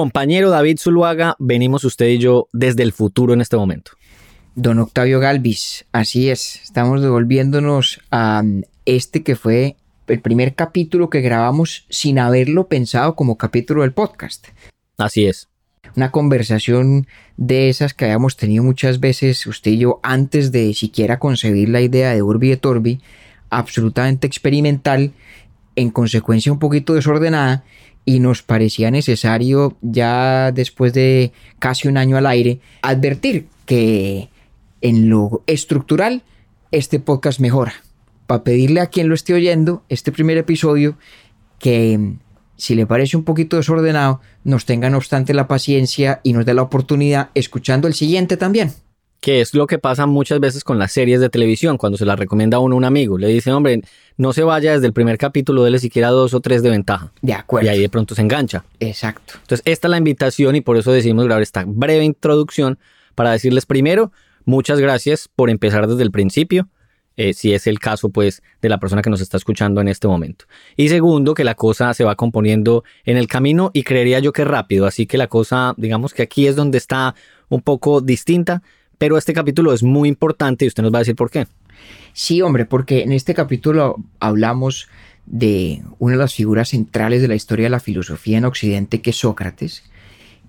Compañero David Zuluaga, venimos usted y yo desde el futuro en este momento. Don Octavio Galvis, así es, estamos devolviéndonos a este que fue el primer capítulo que grabamos sin haberlo pensado como capítulo del podcast. Así es. Una conversación de esas que habíamos tenido muchas veces usted y yo antes de siquiera concebir la idea de Urbi et Orbi, absolutamente experimental, en consecuencia un poquito desordenada y nos parecía necesario ya después de casi un año al aire advertir que en lo estructural este podcast mejora. Para pedirle a quien lo esté oyendo este primer episodio que si le parece un poquito desordenado, nos tenga no obstante la paciencia y nos dé la oportunidad escuchando el siguiente también que es lo que pasa muchas veces con las series de televisión, cuando se las recomienda a uno un amigo. Le dice, hombre, no se vaya desde el primer capítulo, déle siquiera dos o tres de ventaja. De acuerdo. Y ahí de pronto se engancha. Exacto. Entonces, esta es la invitación y por eso decidimos grabar esta breve introducción para decirles primero, muchas gracias por empezar desde el principio. Eh, si es el caso, pues, de la persona que nos está escuchando en este momento. Y segundo, que la cosa se va componiendo en el camino y creería yo que rápido. Así que la cosa, digamos que aquí es donde está un poco distinta, pero este capítulo es muy importante y usted nos va a decir por qué. Sí, hombre, porque en este capítulo hablamos de una de las figuras centrales de la historia de la filosofía en Occidente, que es Sócrates,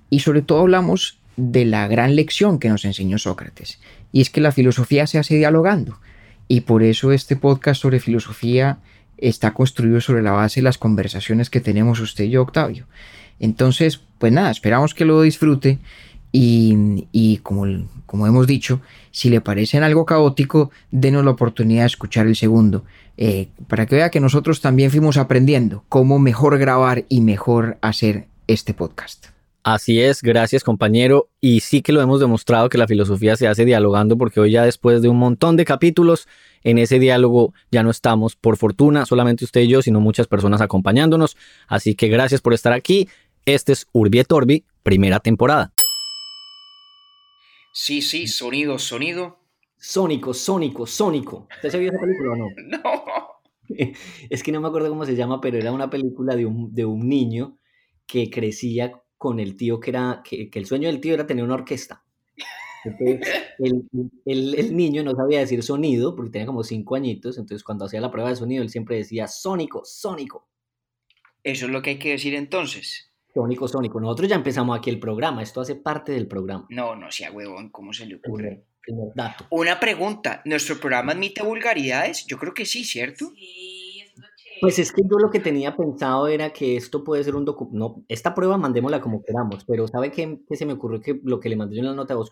y sobre todo hablamos de la gran lección que nos enseñó Sócrates, y es que la filosofía se hace dialogando, y por eso este podcast sobre filosofía está construido sobre la base de las conversaciones que tenemos usted y yo, Octavio. Entonces, pues nada, esperamos que lo disfrute y, como, hemos dicho, si le parecen algo caótico, denos la oportunidad de escuchar el segundo, eh, para que vea que nosotros también fuimos aprendiendo cómo mejor grabar y mejor hacer este podcast. Así es, gracias compañero. Y sí que lo hemos demostrado que la filosofía se hace dialogando porque hoy ya después de un montón de capítulos, en ese diálogo ya no estamos, por fortuna, solamente usted y yo, sino muchas personas acompañándonos. Así que gracias por estar aquí. Este es Urbi et primera temporada. Sí, sí, sonido, sonido. Sónico, sónico, sónico. ¿Usted se vio esa película o no? No. Es que no me acuerdo cómo se llama, pero era una película de un, de un niño que crecía con el tío que era, que, el sueño del tío era tener una orquesta. el, el, niño no sabía decir sonido porque tenía como cinco añitos, entonces cuando hacía la prueba de sonido él siempre decía sónico, sónico. Eso es lo que hay que decir entonces. Sónico, Sónico. Nosotros ya empezamos aquí el programa. Esto hace parte del programa. No, no sea huevón. ¿Cómo se le ocurre? Primer, dato. Una pregunta. ¿Nuestro programa admite vulgaridades? Yo creo que sí, ¿cierto? Sí, es Pues es que yo lo que tenía pensado era que esto puede ser un documento. No, esta prueba mandémosla como queramos, pero ¿sabe qué, se me ocurrió? Que lo que le mandé yo en la nota de voz,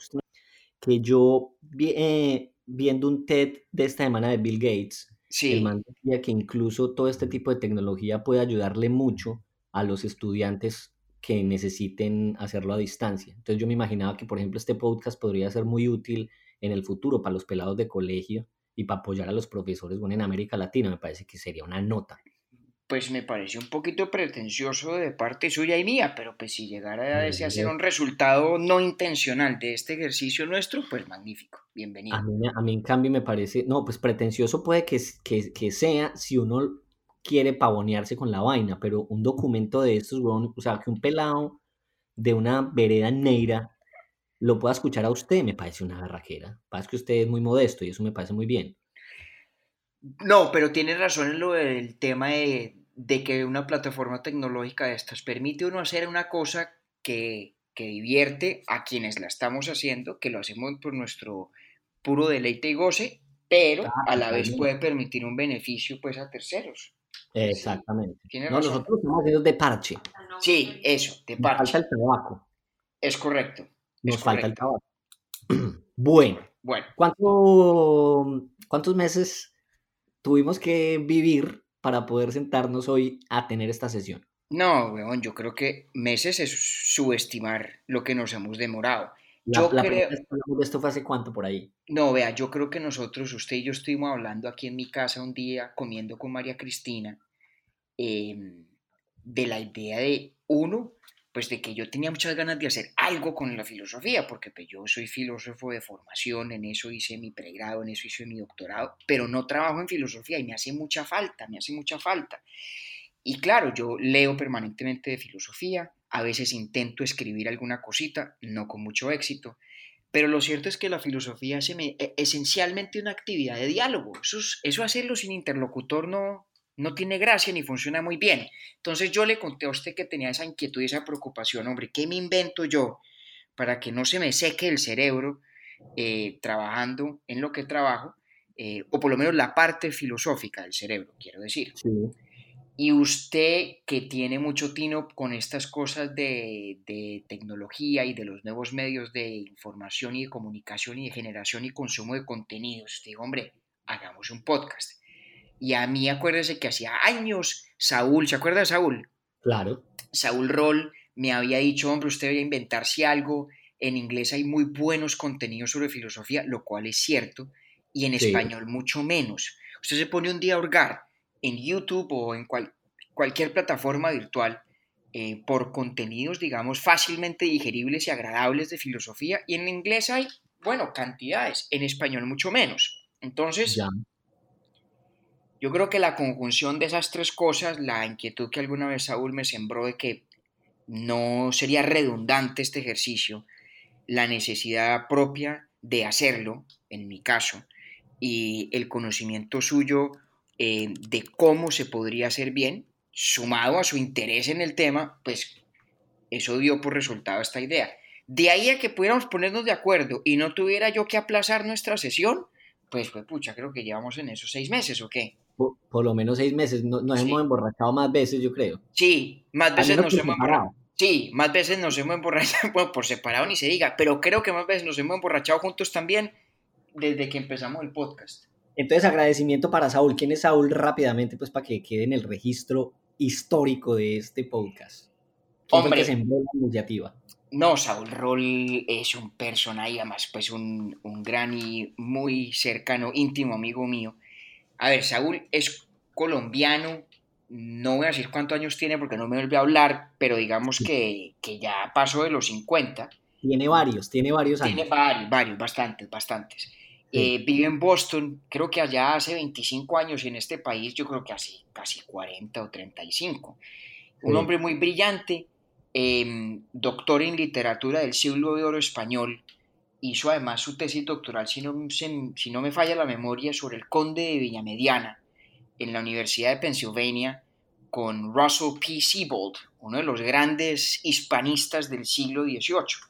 que yo eh, viendo un TED de esta semana de Bill Gates, sí. el man decía que incluso todo este tipo de tecnología puede ayudarle mucho a los estudiantes que necesiten hacerlo a distancia. Entonces yo me imaginaba que, por ejemplo, este podcast podría ser muy útil en el futuro para los pelados de colegio y para apoyar a los profesores bueno, en América Latina. Me parece que sería una nota. Pues me parece un poquito pretencioso de parte suya y mía, pero pues si llegara a ese ser un resultado no intencional de este ejercicio nuestro, pues magnífico, bienvenido. A mí, a mí en cambio me parece, no, pues pretencioso puede que, que, que sea si uno quiere pavonearse con la vaina, pero un documento de estos, o sea, que un pelado de una vereda negra lo pueda escuchar a usted, me parece una garraquera. Parece que usted es muy modesto y eso me parece muy bien. No, pero tiene razón en lo del tema de, de que una plataforma tecnológica de estas permite uno hacer una cosa que, que divierte a quienes la estamos haciendo, que lo hacemos por nuestro puro deleite y goce, pero a la vez puede permitir un beneficio pues a terceros. Exactamente. no, nosotros estamos haciendo de parche. Sí, eso, de parche. Nos falta el tabaco. Es correcto. Nos falta el tabaco. bueno. Bueno. ¿Cuánto, ¿Cuántos meses tuvimos que vivir para poder sentarnos hoy a tener esta sesión? No, weón, yo creo que meses es subestimar lo que nos hemos demorado. La, yo la creo... de esto fue hace cuánto por ahí. No, vea, yo creo que nosotros, usted y yo estuvimos hablando aquí en mi casa un día, comiendo con María Cristina, eh, de la idea de uno, pues de que yo tenía muchas ganas de hacer algo con la filosofía, porque pues, yo soy filósofo de formación, en eso hice mi pregrado, en eso hice mi doctorado, pero no trabajo en filosofía y me hace mucha falta, me hace mucha falta. Y claro, yo leo permanentemente de filosofía, a veces intento escribir alguna cosita, no con mucho éxito, pero lo cierto es que la filosofía es e, esencialmente una actividad de diálogo. Eso, eso hacerlo sin interlocutor no, no tiene gracia ni funciona muy bien. Entonces yo le conté a usted que tenía esa inquietud y esa preocupación, hombre, ¿qué me invento yo para que no se me seque el cerebro eh, trabajando en lo que trabajo? Eh, o por lo menos la parte filosófica del cerebro, quiero decir. Y usted que tiene mucho tino con estas cosas de, de, tecnología y de los nuevos medios de información y de comunicación y de generación y consumo de contenidos, usted dijo, hombre, hagamos un podcast. Y a mí acuérdese que hacía años Saúl, ¿se acuerda de Saúl? Claro. Saúl Roll me había dicho, hombre, usted debería inventarse algo. En inglés hay muy buenos contenidos sobre filosofía, lo cual es cierto y en español mucho menos. Usted se pone un día a hurgar en YouTube o en cualquier plataforma virtual eh, por contenidos, digamos, fácilmente digeribles y agradables de filosofía y en inglés hay, bueno, cantidades, en español mucho menos. Entonces, yo creo que la conjunción de esas tres cosas, la inquietud que alguna vez Saúl me sembró de que no sería redundante este ejercicio, la necesidad propia de hacerlo, en mi caso, y el conocimiento suyo eh, de cómo se podría hacer bien, sumado a su interés en el tema, pues eso dio por resultado esta idea. De ahí a que pudiéramos ponernos de acuerdo y no tuviera yo que aplazar nuestra sesión, pues, pues pucha, creo que llevamos en esos seis meses, ¿o qué? Por, lo menos seis meses, nos, hemos emborrachado más veces, yo creo. Sí, más veces nos hemos emborrachado. Sí, más veces nos hemos emborrachado, bueno, por separado ni se diga, pero creo que más veces nos hemos emborrachado juntos también desde que empezamos el podcast. Entonces, agradecimiento para Saúl. ¿Quién es Saúl rápidamente? Pues para que quede en el registro histórico de este podcast. Hombre, que la iniciativa? No, Saúl Roll es un personaje, además, pues un, un gran y muy cercano, íntimo amigo mío. A ver, Saúl es colombiano, no voy a decir cuántos años tiene porque no me vuelve a hablar, pero digamos que, ya pasó de los 50. Tiene varios, tiene varios años. Tiene varios, varios, bastantes, bastantes. Eh, vive en Boston, creo que allá hace 25 años y en este país yo creo que hace casi 40 o 35. Un hombre muy brillante, em, doctor en literatura del siglo de oro español, hizo además su tesis doctoral, si no, si no me falla la memoria, sobre el conde de Villamediana en la Universidad de Pennsylvania con Russell P. Siebold, uno de los grandes hispanistas del siglo XVIII.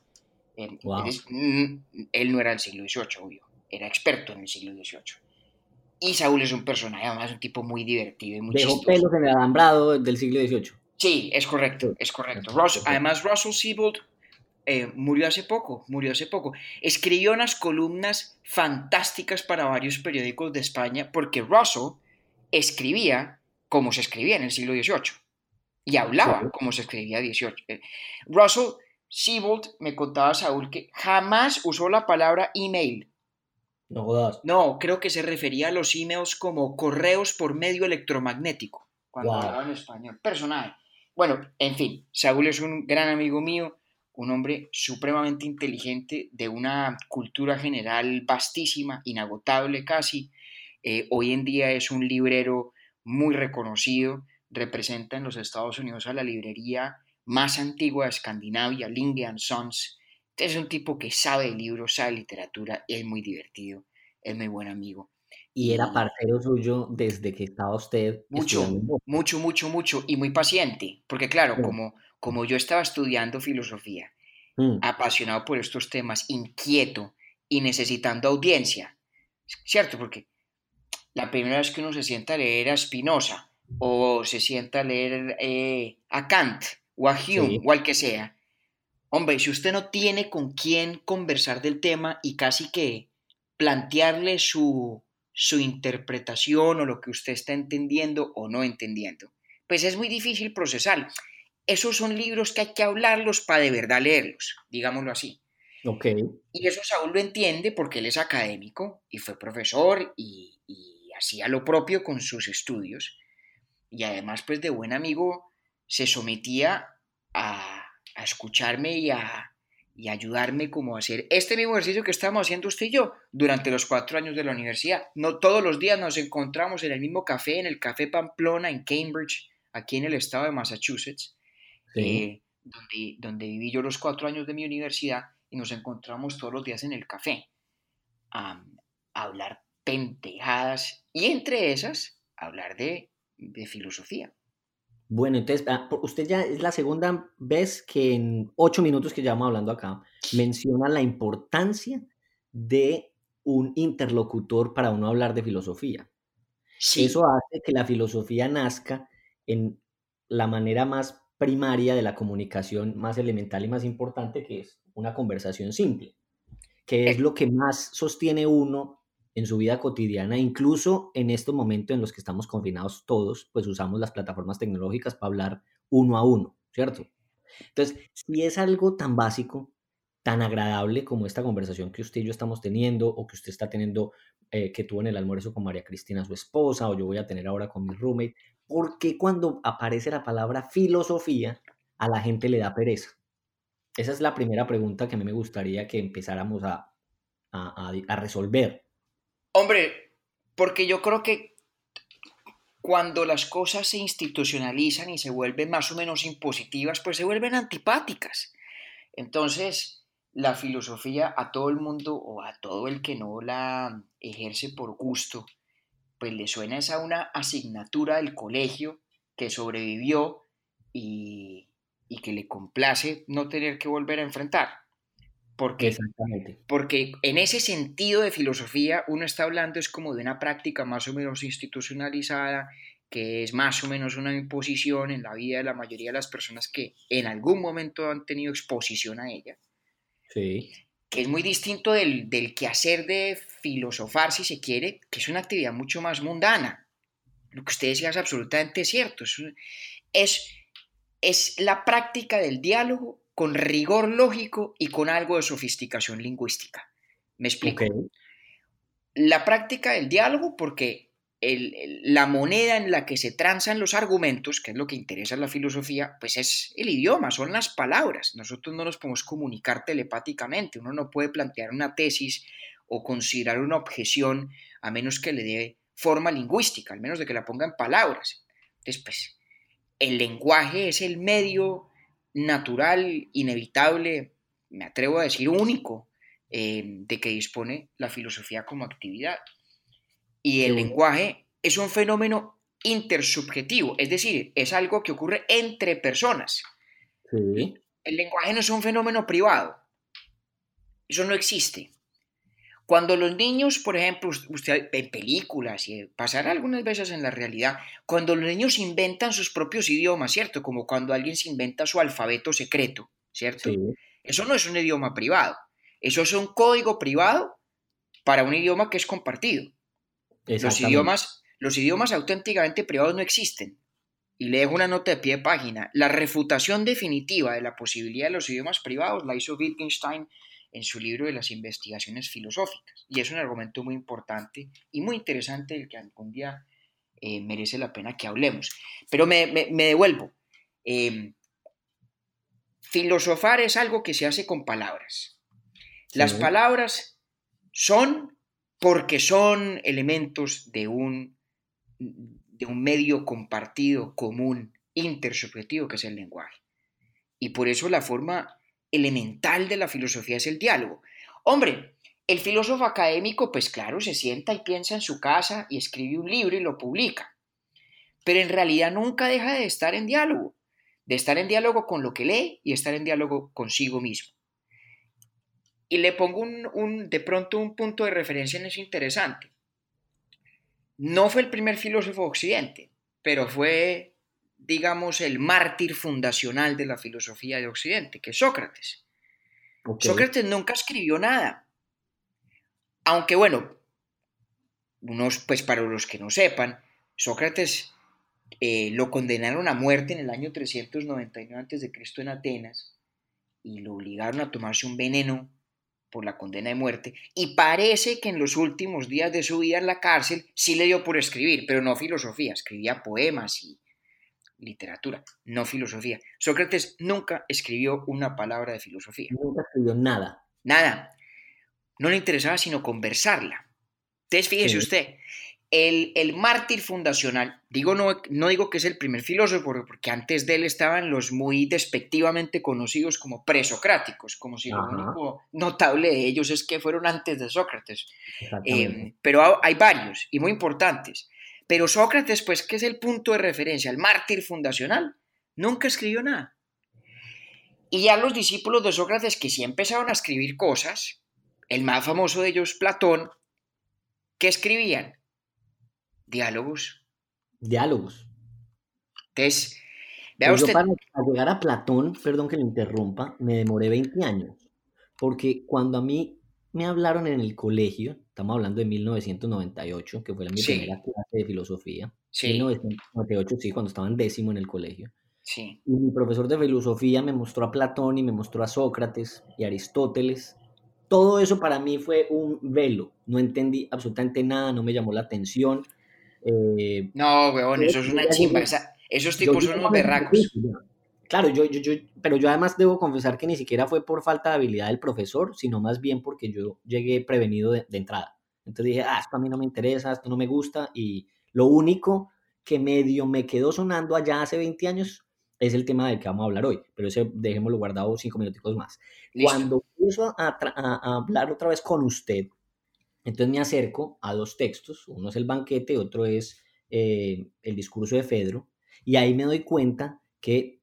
Mm, él, no era del siglo XVIII, obvio, era experto en el siglo XVIII. Y Saúl es un personaje, además, un tipo muy divertido y muy Dejó pelos en el alambrado del siglo XVIII. Sí, es correcto, es correcto. además, Russell Siebold eh, murió hace poco, murió hace poco. Escribió unas columnas fantásticas para varios periódicos de España porque Russell escribía como se escribía en el siglo XVIII y hablaba como se escribía en el XVIII. Russell Siebold me contaba Saúl que jamás usó la palabra email. No No, creo que se refería a los emails como correos por medio electromagnético, cuando hablaba en español. Personaje. Bueno, en fin, Saúl es un gran amigo mío, un hombre supremamente inteligente, de una cultura general vastísima, inagotable casi. Eh, hoy en día es un librero muy reconocido, representa en los Estados Unidos a la librería más antigua de Escandinavia, Linge Sons. Es un tipo que sabe de libros, sabe de literatura, es muy divertido, es muy buen amigo. Y era parcero suyo desde que estaba usted. Mucho, mucho, mucho, mucho, y muy paciente, porque claro, como como yo estaba estudiando filosofía, mm. apasionado por estos temas, inquieto y necesitando audiencia, ¿cierto? Porque la primera vez que uno se sienta a leer a Spinoza o se sienta a leer eh, a Kant o a Hume o al que sea, hombre, si usted no tiene con quién conversar del tema y casi que plantearle su, su interpretación o lo que usted está entendiendo o no entendiendo, pues es muy difícil procesar esos son libros que hay que hablarlos para de verdad leerlos, digámoslo así. Ok. Y eso Saúl lo entiende porque él es académico y fue profesor y, hacía lo propio con sus estudios. Y además, pues de buen amigo, se sometía a, escucharme y a, y ayudarme como a hacer este mismo ejercicio que estamos haciendo usted y yo durante los cuatro años de la universidad. No todos los días nos encontramos en el mismo café, en el Café Pamplona, en Cambridge, aquí en el estado de Massachusetts, eh, donde, donde viví yo los cuatro años de mi universidad y nos encontramos todos los días en el café a, hablar pentejadas y entre esas hablar de, de filosofía. Bueno, entonces, ah, usted ya es la segunda vez que en ocho minutos que llevamos hablando acá menciona la importancia de un interlocutor para uno hablar de filosofía. Eso hace que la filosofía nazca en la manera más primaria de la comunicación, más elemental y más importante, que es una conversación simple, que es lo que más sostiene uno en su vida cotidiana, incluso en estos momentos en los que estamos confinados todos, pues usamos las plataformas tecnológicas para hablar uno a uno, ¿cierto? Entonces, si es algo tan básico, tan agradable como esta conversación que usted y yo estamos teniendo o que usted está teniendo, eh, que tuvo en el almuerzo con María Cristina, su esposa, o yo voy a tener ahora con mi roommate, ¿por qué cuando aparece la palabra filosofía a la gente le da pereza? Esa es la primera pregunta que a mí me gustaría que empezáramos a, a, a resolver. Hombre, porque yo creo que cuando las cosas se institucionalizan y se vuelven más o menos impositivas, pues se vuelven antipáticas. Entonces, la filosofía a todo el mundo o a todo el que no la ejerce por gusto, pues le suena esa una asignatura del colegio que sobrevivió y, y que le complace no tener que volver a enfrentar. Porque, porque en ese sentido de filosofía uno está hablando es como de una práctica más o menos institucionalizada, que es más o menos una imposición en la vida de la mayoría de las personas que en algún momento han tenido exposición a ella. Sí. Que es muy distinto del, del quehacer de filosofar, si se quiere, que es una actividad mucho más mundana. Lo que usted decía es absolutamente cierto. Es, es, la práctica del diálogo con rigor lógico y con algo de sofisticación lingüística. ¿Me explico? La práctica del diálogo, porque la moneda en la que se transan los argumentos, que es lo que interesa en la filosofía, pues es el idioma, son las palabras. Nosotros no nos podemos comunicar telepáticamente, uno no puede plantear una tesis o considerar una objeción a menos que le dé forma lingüística, al menos de que la ponga en palabras. Entonces, pues, el lenguaje es el medio natural, inevitable, me atrevo a decir único, eh, de que dispone la filosofía como actividad. Y el lenguaje es un fenómeno intersubjetivo, es decir, es algo que ocurre entre personas. El lenguaje no es un fenómeno privado. Eso no existe. Cuando los niños, por ejemplo, usted en películas y pasará algunas veces en la realidad, cuando los niños inventan sus propios idiomas, ¿cierto? Como cuando alguien se inventa su alfabeto secreto, ¿cierto? Eso no es un idioma privado. Eso es un código privado para un idioma que es compartido. Los idiomas, los idiomas auténticamente privados no existen. Y le dejo una nota de pie de página. La refutación definitiva de la posibilidad de los idiomas privados la hizo Wittgenstein en su libro de las investigaciones filosóficas. Y es un argumento muy importante y muy interesante del que algún día eh, merece la pena que hablemos. Pero me, devuelvo. Em, filosofar es algo que se hace con palabras. Las palabras son porque son elementos de un, de un medio compartido, común, intersubjetivo, que es el lenguaje. Y por eso la forma elemental de la filosofía es el diálogo. Hombre, el filósofo académico, pues claro, se sienta y piensa en su casa y escribe un libro y lo publica. Pero en realidad nunca deja de estar en diálogo, de estar en diálogo con lo que lee y estar en diálogo consigo mismo. Y le pongo un, de pronto un punto de referencia en eso interesante. No fue el primer filósofo occidente, pero fue, digamos, el mártir fundacional de la filosofía de Occidente, que es Sócrates. Sócrates nunca escribió nada. Aunque bueno, unos, pues para los que no sepan, Sócrates eh, lo condenaron a muerte en el año 399 a.C. en Atenas y lo obligaron a tomarse un veneno por la condena de muerte y parece que en los últimos días de su vida en la cárcel sí le dio por escribir, pero no filosofía, escribía poemas y literatura, no filosofía. Sócrates nunca escribió una palabra de filosofía. Nunca escribió nada. Nada. No le interesaba sino conversarla. Entonces, fíjese usted, el, el, mártir fundacional, digo no, no digo que es el primer filósofo, porque antes de él estaban los muy despectivamente conocidos como presocráticos, como si lo único notable de ellos es que fueron antes de Sócrates. Eh, pero hay varios y muy importantes. Pero Sócrates, pues, que es el punto de referencia, el mártir fundacional, nunca escribió nada. Y ya los discípulos de Sócrates que sí empezaron a escribir cosas, el más famoso de ellos, Platón, ¿qué escribían? Diálogos. Diálogos. Entonces, vea pues usted. para, llegar a Platón, perdón que le interrumpa, me demoré 20 años. Porque cuando a mí me hablaron en el colegio, estamos hablando de 1998, que fue la mi primera clase de filosofía. Sí. 1998, sí, cuando estaba en décimo en el colegio. Sí. Y mi profesor de filosofía me mostró a Platón y me mostró a Sócrates y Aristóteles. Todo eso para mí fue un velo. No entendí absolutamente nada, no me llamó la atención. Eh, no, weón, eso es una chimba. esos tipos son unos berracos. Claro, yo, yo, yo, pero yo además debo confesar que ni siquiera fue por falta de habilidad del profesor, sino más bien porque yo llegué prevenido de, entrada. Entonces dije, ah, esto a mí no me interesa, esto no me gusta, y lo único que medio me quedó sonando allá hace 20 años es el tema del que vamos a hablar hoy, pero ese dejémoslo guardado cinco minuticos más. Cuando empiezo a, a, hablar otra vez con usted, entonces me acerco a dos textos, uno es el banquete, otro es eh, el discurso de Fedro, y ahí me doy cuenta que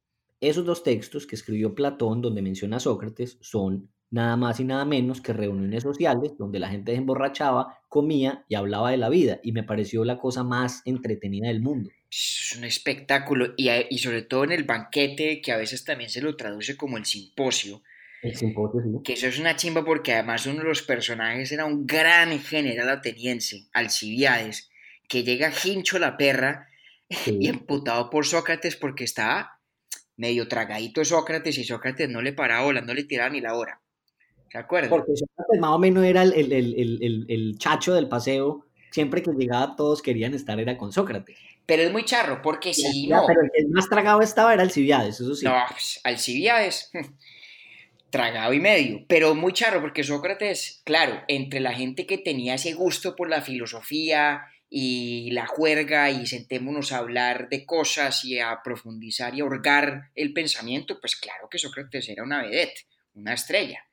esos dos textos que escribió Platón, donde menciona a Sócrates, son nada más y nada menos que reuniones sociales donde la gente se emborrachaba, comía y hablaba de la vida, y me pareció la cosa más entretenida del mundo. Es un espectáculo, y, y sobre todo en el banquete, que a veces también se lo traduce como el simposio, que eso es una chimba porque además uno de los personajes era un gran general ateniense, Alcibiades, que llega hincho la perra y emputado por Sócrates porque estaba medio tragadito Sócrates y Sócrates no le paraba bola, no le tiraba ni la hora. ¿Se acuerdan? Porque Sócrates más o menos era el, el, el, el, chacho del paseo. Siempre que llegaba todos querían estar era con Sócrates. Pero es muy charro, porque si no... Pero el que más tragado estaba era Alcibiades, eso sí. No, pues, Alcibiades tragado y medio, pero muy charro porque Sócrates, claro, entre la gente que tenía ese gusto por la filosofía y la juerga y sentémonos a hablar de cosas y a profundizar y a hurgar el pensamiento, pues claro que Sócrates era una vedette, una estrella.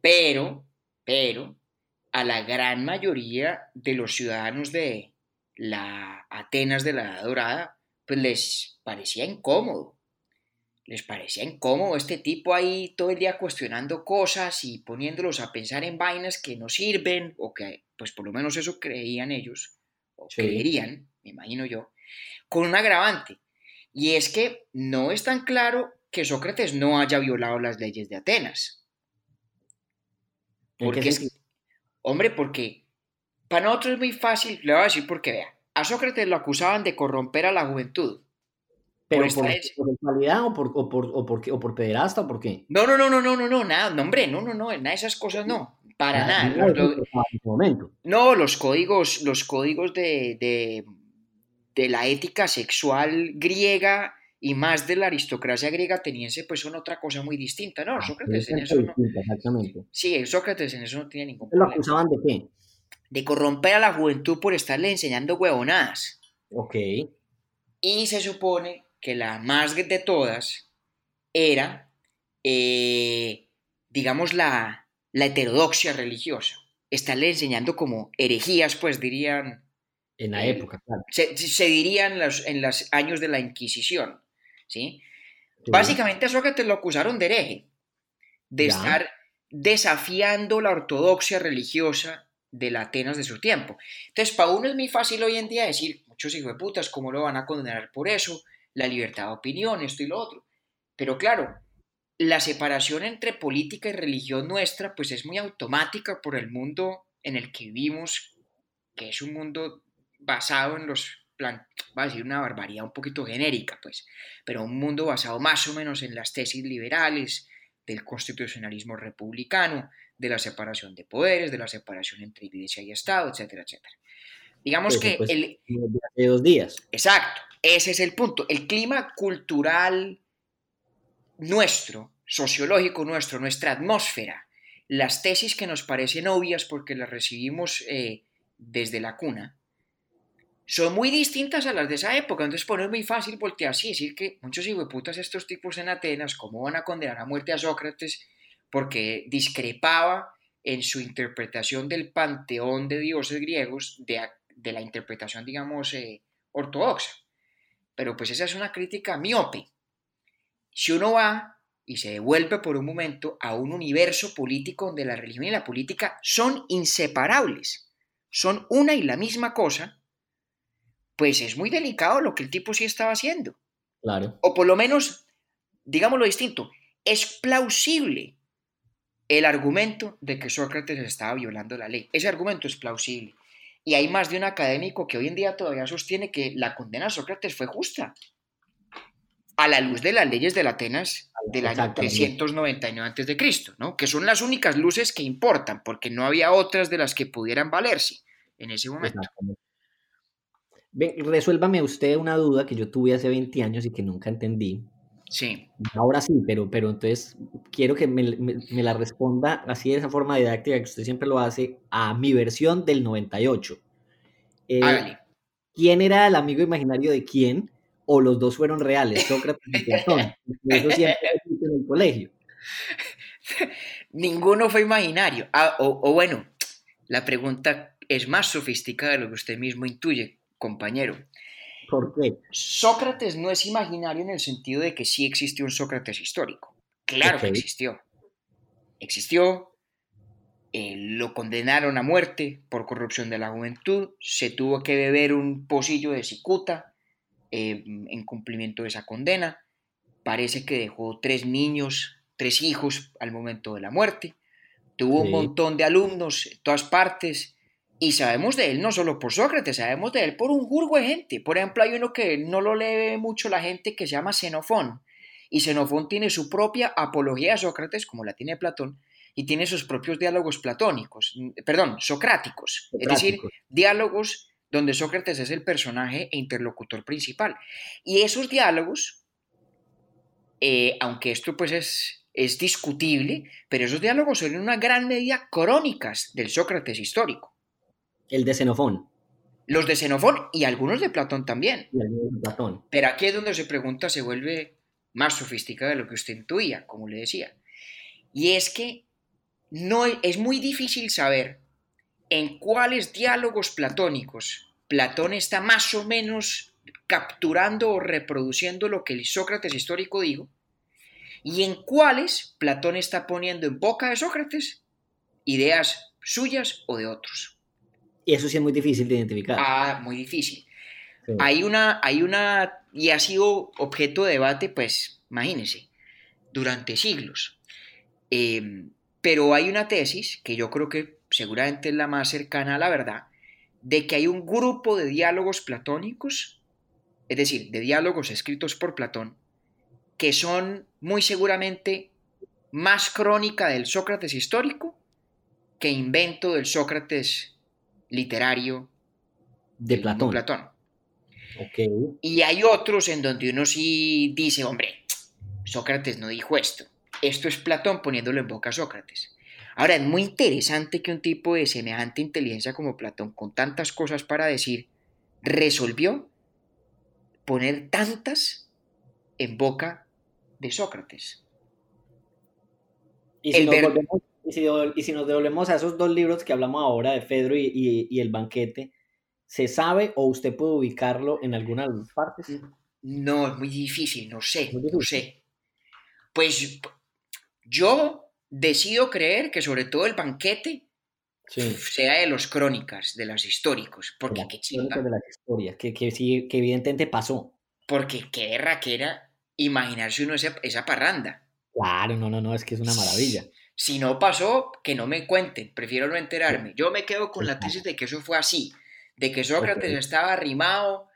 Pero, pero, a la gran mayoría de los ciudadanos de la Atenas de la Edad Dorada, pues les parecía incómodo les parecía incómodo este tipo ahí todo el día cuestionando cosas y poniéndolos a pensar en vainas que no sirven o que pues por lo menos eso creían ellos o creerían, me imagino yo, con un agravante. Y es que no es tan claro que Sócrates no haya violado las leyes de Atenas. Porque es, hombre, porque para nosotros es muy fácil, le voy a decir porque vea, a Sócrates lo acusaban de corromper a la juventud ¿Pero por, sexualidad o por, o, por, o, por, o por pederasta o por qué? No, no, no, no, no, no, no, nada, no, hombre, no, no, no, nada de esas cosas no, para nada. momento. No, los códigos, los códigos de, de, de, la ética sexual griega y más de la aristocracia griega ateniense, pues son otra cosa muy distinta, ¿no? Ah, Sócrates en eso no. Exactamente. Sí, Sócrates en eso no tiene ningún problema. ¿Lo acusaban de qué? De corromper a la juventud por estarle enseñando huevonadas. Ok. Y se supone que la más de todas era, eh, digamos, la, la heterodoxia religiosa. Estarle enseñando como herejías, pues dirían. En la época, claro. Se, se dirían los, en los años de la Inquisición. ¿sí? Básicamente a Sócrates lo acusaron de hereje, de estar desafiando la ortodoxia religiosa de la Atenas de su tiempo. Entonces, para uno es muy fácil hoy en día decir, muchos hijos de putas, ¿cómo lo van a condenar por eso? la libertad de opinión, esto y lo otro. Pero claro, la separación entre política y religión nuestra pues es muy automática por el mundo en el que vivimos, que es un mundo basado en los plan, va a decir una barbaridad un poquito genérica, pues, pero un mundo basado más o menos en las tesis liberales del constitucionalismo republicano, de la separación de poderes, de la separación entre iglesia y Estado, etcétera, etcétera. Digamos que el... De dos días. Exacto. Ese es el punto. El clima cultural nuestro, sociológico nuestro, nuestra atmósfera, las tesis que nos parecen obvias porque las recibimos eh, desde la cuna, son muy distintas a las de esa época. Entonces, poner muy fácil voltearse y decir que muchos putas estos tipos en Atenas, ¿cómo van a condenar a muerte a Sócrates? Porque discrepaba en su interpretación del panteón de dioses griegos de, de la interpretación, digamos, eh, ortodoxa. Pero pues esa es una crítica miope. Si uno va y se devuelve por un momento a un universo político donde la religión y la política son inseparables, son una y la misma cosa, pues es muy delicado lo que el tipo sí estaba haciendo. Claro. O por lo menos, digámoslo distinto, es plausible el argumento de que Sócrates estaba violando la ley. Ese argumento es plausible. Y hay más de un académico que hoy en día todavía sostiene que la condena a Sócrates fue justa. A la luz de las leyes de Atenas del año 399 a.C., ¿no? que son las únicas luces que importan, porque no había otras de las que pudieran valerse en ese momento. resuélvame usted una duda que yo tuve hace 20 años y que nunca entendí. Sí. Ahora sí, pero, pero entonces quiero que me, la responda así de esa forma didáctica que usted siempre lo hace a mi versión del 98. Eh, ¿Quién era el amigo imaginario de quién? ¿O los dos fueron reales, Sócrates y Platón? Eso siempre en el colegio. Ninguno fue imaginario. Ah, o, o bueno, la pregunta es más sofisticada de lo que usted mismo intuye, compañero. ¿Por qué? Sócrates no es imaginario en el sentido de que sí existió un Sócrates histórico. Claro que existió. Existió, eh, lo condenaron a muerte por corrupción de la juventud, se tuvo que beber un pocillo de cicuta eh, en cumplimiento de esa condena. Parece que dejó tres niños, tres hijos al momento de la muerte. Tuvo un montón de alumnos en todas partes y sabemos de él no solo por Sócrates, sabemos de él por un jurgo de gente. Por ejemplo, hay uno que no lo lee mucho la gente que se llama Xenofón. Y Xenofón tiene su propia apología a Sócrates, como la tiene Platón, y tiene sus propios diálogos platónicos, perdón, socráticos. Es decir, diálogos donde Sócrates es el personaje e interlocutor principal. Y esos diálogos, eh, aunque esto pues es, es discutible, pero esos diálogos son en una gran medida crónicas del Sócrates histórico. El de Xenofón. Los de Xenofón y algunos de Platón también. Y algunos de Platón. Pero aquí es donde se pregunta, se vuelve más sofisticada de lo que usted intuía, como le decía. Y es que no es muy difícil saber en cuáles diálogos platónicos Platón está más o menos capturando o reproduciendo lo que el Sócrates histórico dijo, y en cuáles Platón está poniendo en boca de Sócrates ideas suyas o de otros. Y eso sí es muy difícil de identificar. Ah, muy difícil. Hay una, hay una, y ha sido objeto de debate, pues, imagínense, durante siglos. Em, pero hay una tesis que yo creo que seguramente es la más cercana a la verdad, de que hay un grupo de diálogos platónicos, es decir, de diálogos escritos por Platón, que son muy seguramente más crónica del Sócrates histórico que invento del Sócrates literario de Platón. Platón. Y hay otros en donde uno sí dice, hombre, Sócrates no dijo esto. Esto es Platón poniéndolo en boca a Sócrates. Ahora, es muy interesante que un tipo de semejante inteligencia como Platón, con tantas cosas para decir, resolvió poner tantas en boca de Sócrates. Y si, y si, nos devolvemos a esos dos libros que hablamos ahora de Fedro y, el banquete, ¿se sabe o usted puede ubicarlo en alguna de las partes? No, es muy difícil, no sé, no sé. Pues yo decido creer que sobre todo el banquete sea de los crónicas, de los históricos, porque qué chinga. de las historias, que, que, que evidentemente pasó. Porque qué guerra que era imaginarse uno esa, esa parranda. Claro, no, no, no, es que es una maravilla. Si no pasó, que no me cuenten, prefiero no enterarme. Yo me quedo con la tesis de que eso fue así, de que Sócrates estaba arrimado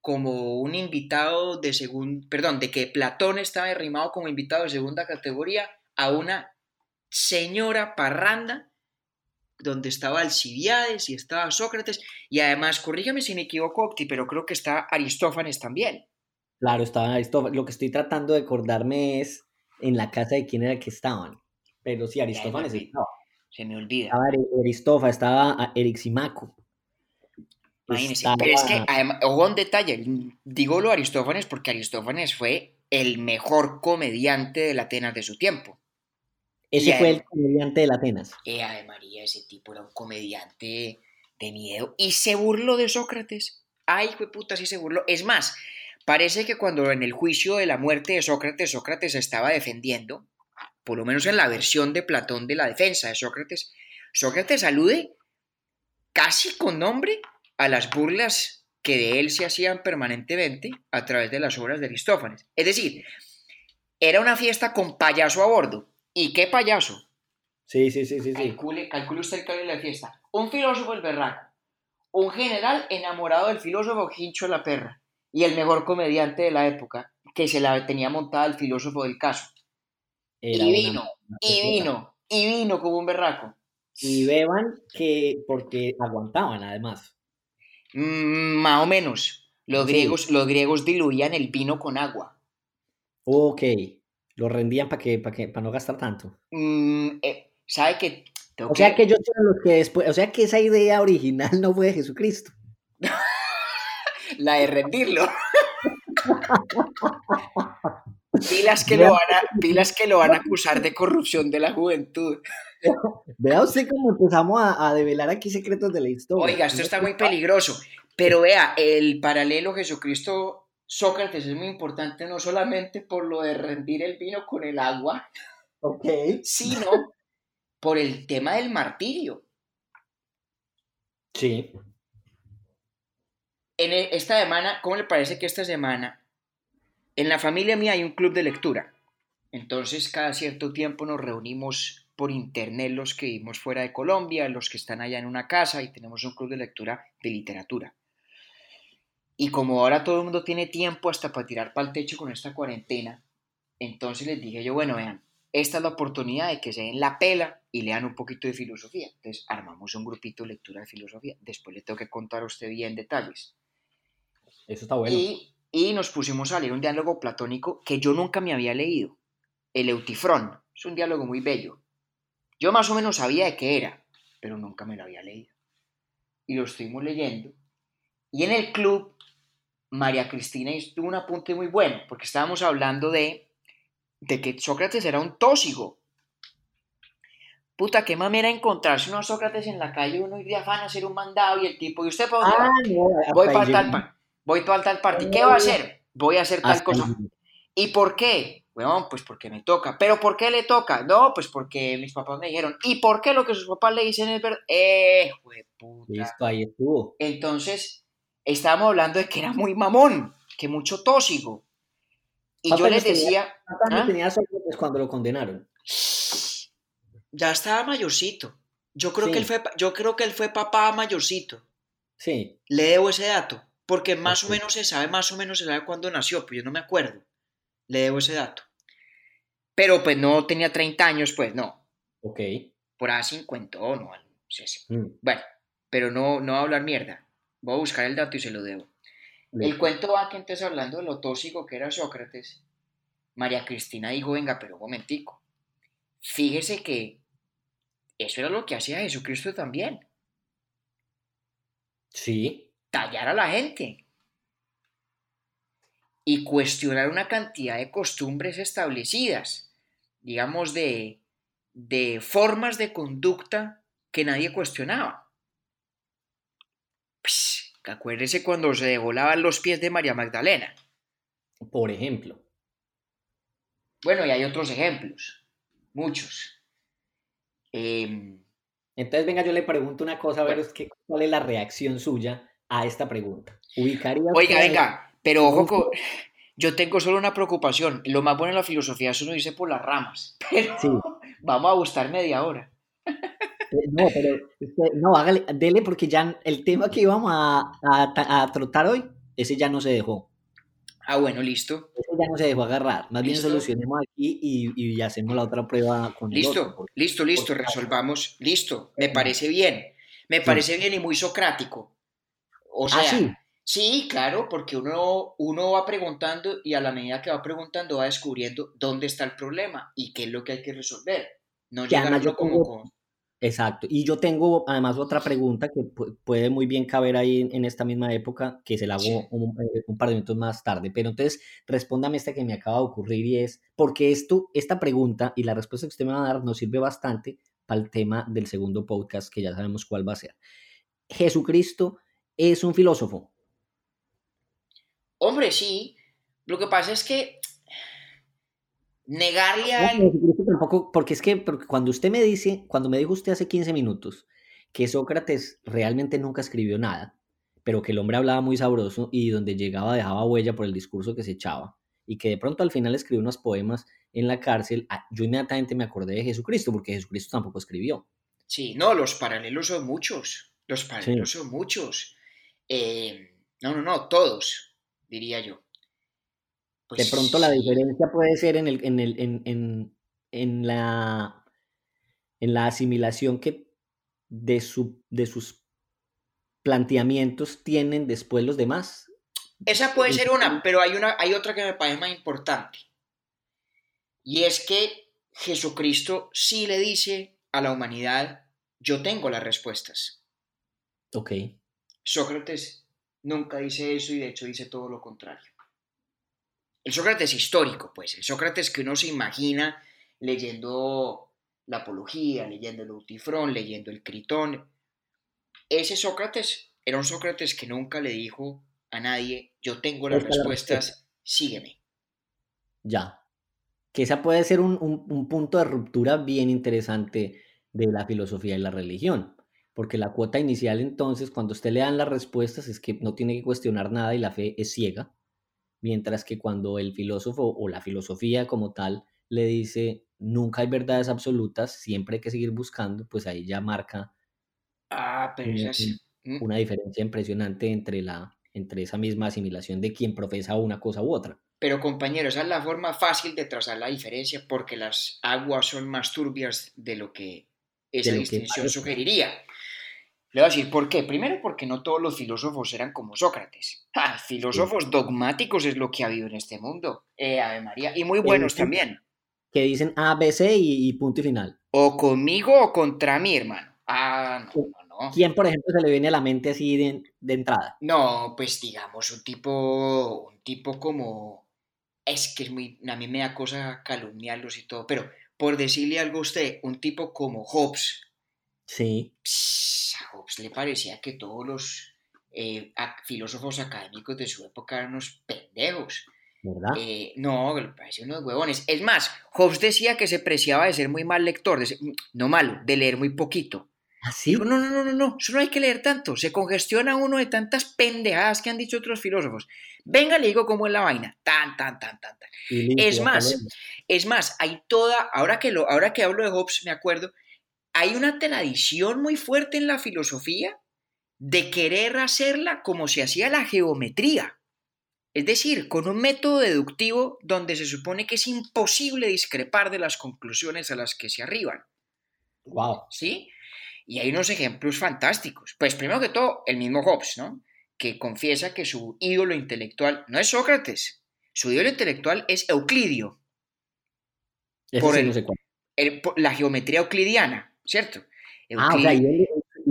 como un invitado de segunda, perdón, de que Platón estaba arrimado como invitado de segunda categoría a una señora parranda donde estaba Alcibiades y estaba Sócrates y además, corrígame si me equivoco, Octi, pero creo que está Aristófanes también. Claro, estaba Aristófanes. Lo que estoy tratando de acordarme es en la casa de quién era que estaban. Pero sí, Aristófanes estaba. Se me olvida. Estaba Aristófanes, estaba Eriximaco. Imagínense. Estaba- Pero es que, además, ojo un detalle, digo lo Aristófanes porque Aristófanes fue el mejor comediante de la Atenas de su tiempo. Ese fue el comediante de la Atenas. Eh, Ave María, ese tipo era un comediante de miedo y se burló de Sócrates. Ay, fue puta, sí se burló. Es más, parece que cuando en el juicio de la muerte de Sócrates, Sócrates estaba defendiendo, por lo menos en la versión de Platón de la defensa de Sócrates, Sócrates alude casi con nombre a las burlas que de él se hacían permanentemente a través de las obras de Aristófanes. Es decir, era una fiesta con payaso a bordo. ¿Y qué payaso? Sí, sí, sí, sí, Calcule, calcule usted el cambio de la fiesta. Un filósofo el berraco. Un general enamorado del filósofo Hincho la perra. Y el mejor comediante de la época, que se la tenía montada el filósofo del caso. Era y vino, una y vino, y vino como un berraco. Y beban que porque aguantaban además. Mm, más o menos. Los Sí. griegos, los griegos diluían el vino con agua. Ok, lo rendían para que, para que, para no gastar tanto. Mm, eh, ¿Sabe? Tengo O sea que fueron los que después, o sea que esa idea original no fue de Jesucristo. La de rendirlo. pilas, que lo van a, pilas que lo van a acusar de corrupción de la juventud. Vea usted cómo empezamos a, a develar aquí secretos de la historia. Oiga, esto está muy peligroso. Pero vea, el paralelo Jesucristo-Sócrates es muy importante no solamente por lo de rendir el vino con el agua, sino por el tema del martirio. Sí. En e- esta semana, ¿cómo le parece que esta semana en la familia mía hay un club de lectura? Entonces, cada cierto tiempo nos reunimos por internet los que vivimos fuera de Colombia, los que están allá en una casa y tenemos un club de lectura de literatura. Y como ahora todo el mundo tiene tiempo hasta para tirar para el techo con esta cuarentena, entonces les dije yo, bueno, vean, esta es la oportunidad de que se den la pela y lean un poquito de filosofía. Entonces armamos un grupito de lectura de filosofía. Después le tengo que contar a usted bien detalles. Eso está bueno. Y, y nos pusimos a leer un diálogo platónico que yo nunca me había leído. El Eutifrón. Es un diálogo muy bello. Yo más o menos sabía de qué era, pero nunca me lo había leído. Y lo estuvimos leyendo. Y en el club, María Cristina tuvo un apunte muy bueno, porque estábamos hablando de, de que Sócrates era un tóxico. Puta, qué mamera encontrarse unos Sócrates en la calle, uno ir de afán a hacer un mandado y el tipo, ¿y usted para dónde? Ah, no, voy para tal, pa- voy para tal parte. ¿Y qué va a hacer? Voy a hacer tal cosa. ¿Y por qué? Bueno, pues porque me toca. ¿Pero por qué le toca? No, pues porque mis papás me dijeron. ¿Y por qué lo que sus papás le dicen es verdad? ¡Eh, puta! Listo, ahí estuvo. Entonces, estábamos hablando de que era muy mamón, que mucho tóxico. Y ¿Cuántos yo les tenía? decía, ¿Cuántos años ¿Ah? tenía cuando lo condenaron? ya estaba mayorcito. Yo creo, Sí. que él fue, yo creo que él fue papá mayorcito. Sí. Le debo ese dato, porque más o Ok. menos se sabe, más o menos se sabe cuándo nació, pues yo no me acuerdo. Le debo ese dato. Pero pues no tenía 30 años, pues no. Ok. Por ahí 50 o no, no sé si. Mm, Bueno, pero no, no hablar mierda. Voy a buscar el dato y se lo debo. El cuento va que entonces hablando de lo tóxico que era Sócrates, María Cristina dijo, venga, pero un momentico. Fíjese que eso era lo que hacía Jesucristo también. Sí. tallar a la gente y cuestionar una cantidad de costumbres establecidas, digamos, de, de formas de conducta que nadie cuestionaba. Pues, que acuérdese cuando se degolaban los pies de María Magdalena. Por ejemplo. Bueno, y hay otros ejemplos, muchos. Em, Entonces, venga, yo le pregunto una cosa, a ver que- cuál es la reacción suya a esta pregunta. ¿Ubicaría Oiga, venga, pero ojo, yo tengo solo una preocupación. Lo más bueno en la filosofía es uno irse por las ramas. Pero Sí. vamos a gustar media hora. Eh, No, pero no, hágale, dele porque ya el tema que íbamos a, a, a trotar hoy, ese ya no se dejó. Ah, bueno, listo. Ese ya no se dejó agarrar. Más bien Listo. solucionemos aquí y, y hacemos la otra prueba con el otro, Listo, porque- listo, listo, porque- resolvamos. Listo, me parece bien. Me parece bien y muy socrático. O sea, Ah, sí. sí, claro, porque uno, uno va preguntando y a la medida que va preguntando va descubriendo dónde está el problema y qué es lo que hay que resolver. No Que llegar además yo uno como con... Exacto. Y yo tengo además otra pregunta que puede muy bien caber ahí en, esta misma época, que se la hago eh, un, par de minutos más tarde. Pero entonces, respóndame esta que me acaba de ocurrir y es, porque esto, esta pregunta y la respuesta que usted me va a dar nos sirve bastante para el tema del segundo podcast, que ya sabemos cuál va a ser. Jesucristo es un filósofo. Hombre, sí. Lo que pasa es que negarle a Tampoco, porque es que cuando usted me dice, cuando me dijo usted hace 15 minutos que Sócrates realmente nunca escribió nada, pero que el hombre hablaba muy sabroso y donde llegaba dejaba huella por el discurso que se echaba, y que de pronto al final escribió unos poemas en la cárcel, ah, yo inmediatamente me acordé de Jesucristo, porque Jesucristo tampoco escribió. Sí, no, los paralelos son muchos, los paralelos son muchos. Eh, no, no, no, todos, diría yo de pronto la pues diferencia puede ser en, el, en, el, en, en, la, en la asimilación que de, su, de sus planteamientos tienen después los demás. Esa puede ser una, pero hay, una, hay otra que me parece más importante. Y es que Jesucristo sí le dice a la humanidad, yo tengo las respuestas. Ok. Sócrates nunca dice eso y de hecho dice todo lo contrario el Sócrates histórico, pues, el Sócrates que uno se imagina leyendo la Apología, leyendo el Utifrón, leyendo el Critón. Ese Sócrates era un Sócrates que nunca le dijo a nadie, yo tengo las respuestas, sígueme. Ya. Que esa puede ser un, un punto de ruptura bien interesante de la filosofía y la religión. Porque la cuota inicial entonces, cuando usted le dan las respuestas, es que no tiene que cuestionar nada y la fe es ciega mientras que cuando el filósofo o la filosofía como tal le dice nunca hay verdades absolutas, siempre hay que seguir buscando, pues ahí ya marca ah, mm. una, diferencia impresionante entre, la, entre esa misma asimilación de quien profesa una cosa u otra. Pero compañero, esa es la forma fácil de trazar la diferencia porque las aguas son más turbias de lo que esa distinción sugeriría. Le voy a decir por qué. Primero porque no todos los filósofos eran como Sócrates. Filósofos dogmáticos es lo que ha habido en este mundo. Eh, Ave María. Y muy buenos también. Que dicen A, B, C y, punto y final. O conmigo o contra mí, hermano. Ah, no, no, no. ¿Quién, por ejemplo, se le viene a la mente así de, de entrada? No, pues digamos, un tipo, un tipo como... Es que es muy... A mí me da cosa calumniarlos y todo, pero por decirle algo a usted, un tipo como Hobbes. Sí. a Hobbes le parecía que todos los eh, filósofos académicos de su época eran unos pendejos. ¿Verdad? Eh, no, le parecían unos huevones. Es más, Hobbes decía que se preciaba de ser muy mal lector, no malo, de leer muy poquito. ¿Así? ¿Ah, no, no, no, no, no, eso no hay que leer tanto. Se congestiona uno de tantas pendejadas que han dicho otros filósofos. Venga, le digo cómo es la vaina. Tan, tan, tan, tan, tan. es más, es más, hay toda, ahora que, lo, ahora que hablo de Hobbes, me acuerdo, hay una tradición muy fuerte en la filosofía de querer hacerla como se hacía la geometría. Es decir, con un método deductivo donde se supone que es imposible discrepar de las conclusiones a las que se arriban. Wow. ¿Sí? Y hay unos ejemplos fantásticos. Pues primero que todo, el mismo Hobbes, ¿no? Que confiesa que su ídolo intelectual no es Sócrates, su ídolo intelectual es Euclidio. por, la geometría euclidiana. ¿Cierto? Ah, o sea, y,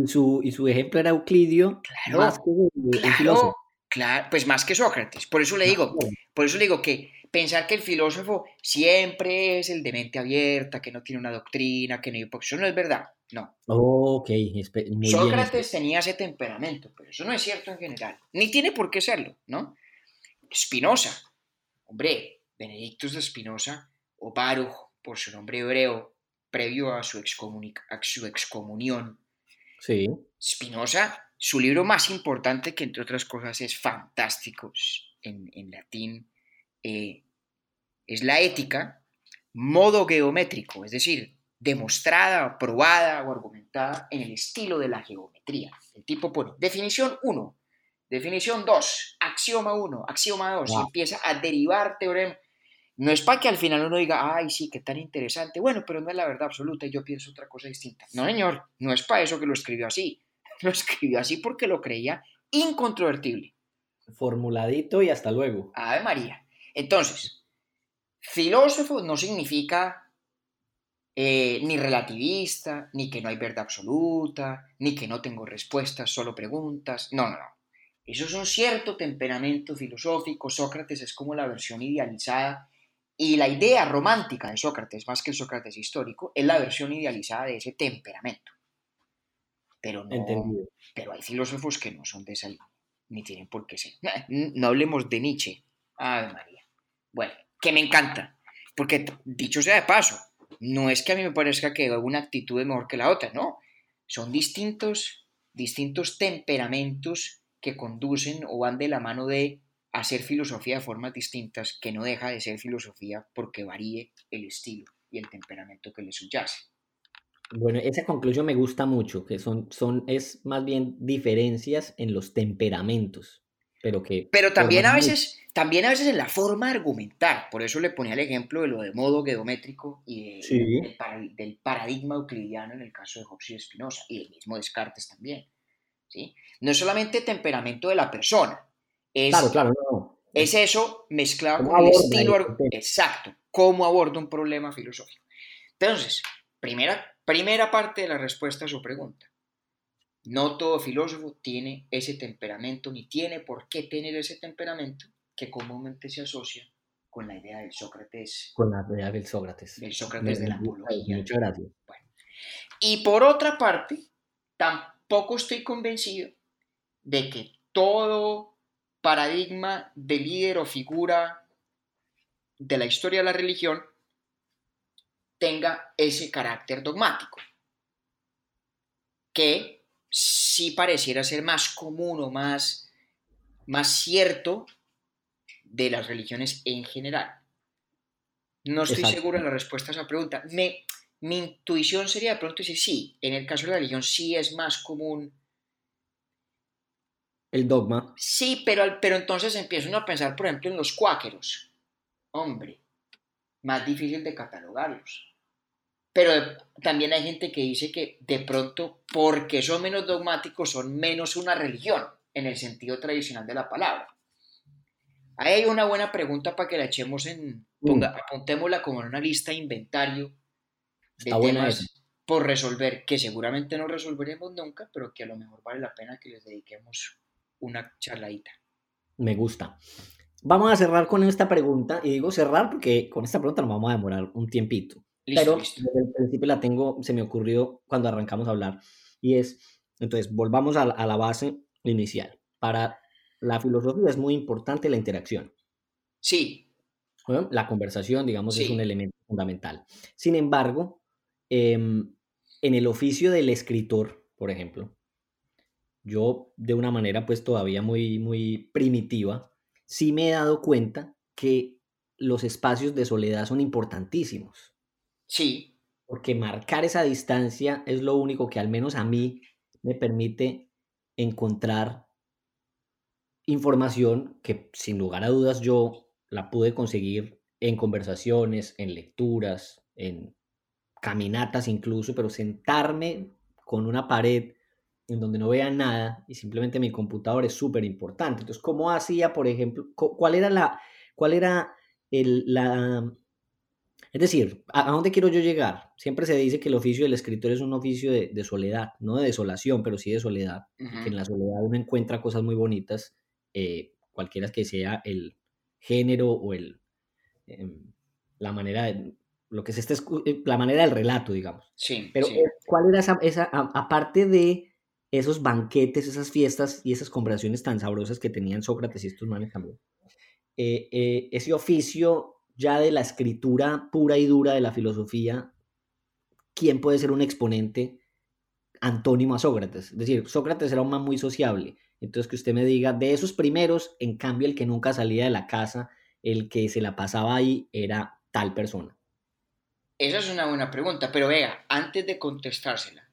su, y, su, ejemplo era Euclidio, claro, más que claro, claro, pues más que Sócrates. Por eso le digo, por eso le digo que pensar que el filósofo siempre es el de mente abierta, que no tiene una doctrina, que no hay... Eso no es verdad, no. ok, muy Sócrates tenía ese temperamento, pero eso no es cierto en general, ni tiene por qué serlo, ¿no? Spinoza, hombre, Benedictus de Spinoza, o Baruch, por su nombre hebreo, previo a su, excomunión. Sí. Spinoza, su libro más importante, que entre otras cosas es fantástico en, latín, eh, es La Ética, modo geométrico, es decir, demostrada, probada o argumentada en el estilo de la geometría. El tipo pone definición 1, definición 2, axioma 1, axioma 2, y empieza a derivar teorema no es para que al final uno diga, ay, sí, qué tan interesante. Bueno, pero no es la verdad absoluta y yo pienso otra cosa distinta. No, señor, no es para eso que lo escribió así. Lo escribió así porque lo creía incontrovertible. Formuladito y hasta luego. Ave María. Entonces, filósofo no significa eh, ni relativista, ni que no hay verdad absoluta, ni que no tengo respuestas, solo preguntas. No, no, no. Eso es un cierto temperamento filosófico. Sócrates es como la versión idealizada y la idea romántica de Sócrates, más que el Sócrates histórico, es la versión idealizada de ese temperamento. Pero no, pero hay filósofos que no son de esa línea, ni tienen por qué ser. No hablemos de Nietzsche. Ave María. Bueno, que me encanta, porque dicho sea de paso, no es que a mí me parezca que alguna actitud es mejor que la otra, no. Son distintos, distintos temperamentos que conducen o van de la mano de hacer filosofía de formas distintas, que no deja de ser filosofía porque varíe el estilo y el temperamento que le subyace. Bueno, esa conclusión me gusta mucho, que son, son, es más bien diferencias en los temperamentos, pero que... Pero también a veces, también a veces en la forma de argumentar, por eso le ponía el ejemplo de lo de modo geométrico y del, paradigma euclidiano en el caso de Hobbes y Spinoza, y el mismo Descartes también. ¿sí? No es solamente temperamento de la persona, es, claro, claro, es eso mezclado con el estilo exacto, cómo aborda un problema filosófico. Entonces, primera, primera parte de la respuesta a su pregunta. No todo filósofo tiene ese temperamento, ni tiene por qué tener ese temperamento que comúnmente se asocia con la idea del Sócrates. Con la idea del Sócrates. Del Sócrates de la apología. Muchas gracias. Y por otra parte, tampoco estoy convencido de que todo paradigma de líder o figura de la historia de la religión tenga ese carácter dogmático, que sí pareciera ser más común o más, más cierto de las religiones en general. No estoy seguro en la respuesta a esa pregunta. Me, mi intuición sería de pronto decir sí, en el caso de la religión sí es más común el dogma. Sí, pero, pero entonces empieza uno a pensar, por ejemplo, en los cuáqueros. Hombre, más difícil de catalogarlos. Pero también hay gente que dice que de pronto, porque son menos dogmáticos, son menos una religión, en el sentido tradicional de la palabra. Ahí hay una buena pregunta para que la echemos en, ponga, apuntémosla como en una lista de inventario de temas por resolver, que seguramente no resolveremos nunca, pero que a lo mejor vale la pena que les dediquemos una charladita. Me gusta. Vamos a cerrar con esta pregunta, y digo cerrar porque con esta pregunta nos vamos a demorar un tiempito. pero desde el principio la tengo, se me ocurrió cuando arrancamos a hablar, y es, entonces, volvamos a, la base inicial. Para la filosofía es muy importante la interacción. Sí. la conversación, digamos, es un elemento fundamental. Sin embargo, em, en el oficio del escritor, por ejemplo, yo de una manera pues todavía muy, muy primitiva, sí me he dado cuenta que los espacios de soledad son importantísimos. Sí. Porque marcar esa distancia es lo único que al menos a mí me permite encontrar información que sin lugar a dudas yo la pude conseguir en conversaciones, en lecturas, en caminatas incluso, pero sentarme con una pared en donde no vea nada y simplemente mi computador es súper importante. Entonces, ¿cómo hacía, por ejemplo, cuál era la, cuál era el, la, es decir, ¿a, dónde quiero yo llegar? Siempre se dice que el oficio del escritor es un oficio de, soledad, no de desolación, pero sí de soledad, que en la soledad uno encuentra cosas muy bonitas, eh, cualquiera que sea el género o el, em, la manera de, lo que se está, eh, la manera del relato, digamos. Sí. Pero, ¿cuál era esa, esa aparte de esos banquetes, esas fiestas y esas conversaciones tan sabrosas que tenían Sócrates y estos manes también. Eh, eh, ese oficio ya de la escritura pura y dura de la filosofía, ¿quién puede ser un exponente antónimo a Sócrates? Es decir, Sócrates era un man muy sociable. Entonces que usted me diga, de esos primeros, en cambio el que nunca salía de la casa, el que se la pasaba ahí era tal persona. Esa es una buena pregunta, pero vea, antes de contestársela,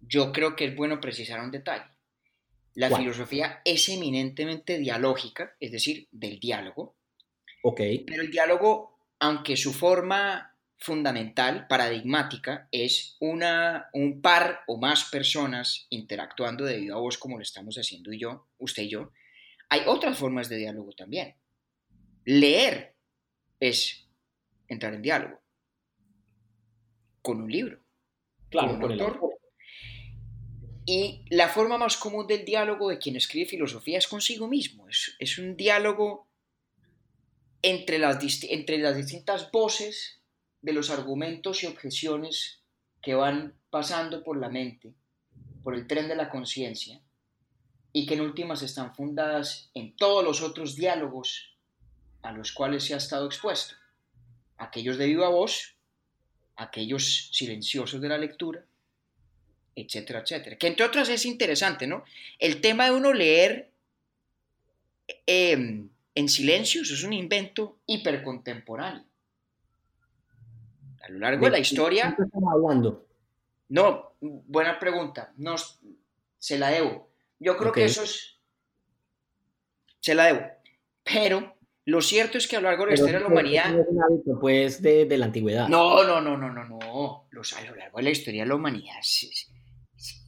yo creo que es bueno precisar un detalle. La filosofía es eminentemente dialógica, es decir, del diálogo. Ok. Pero el diálogo, aunque su forma fundamental, paradigmática, es una, un par o más personas interactuando de viva voz como lo estamos haciendo yo, usted y yo, hay otras formas de diálogo también. Leer es entrar en diálogo. con un libro. Claro, con un el autor. Y la forma más común del diálogo de quien escribe filosofía es consigo mismo. Es, es un diálogo entre las, entre las distintas voces de los argumentos y objeciones que van pasando por la mente, por el tren de la conciencia, y que en últimas están fundadas en todos los otros diálogos a los cuales se ha estado expuesto. Aquellos de viva voz, aquellos silenciosos de la lectura, etcétera, etcétera. Que entre otras es interesante, ¿no? El tema de uno leer eh, en silencio, es un invento hipercontemporáneo. A lo largo de la historia, ¿De qué estamos hablando? no, buena pregunta, no, se la debo. Yo creo que eso es, se la debo. Pero lo cierto es que a lo largo de la historia de la humanidad, eso es un hábito, pues, de, de la antigüedad. no, no, no, no, no, no. Los, a lo largo de la historia de la humanidad es,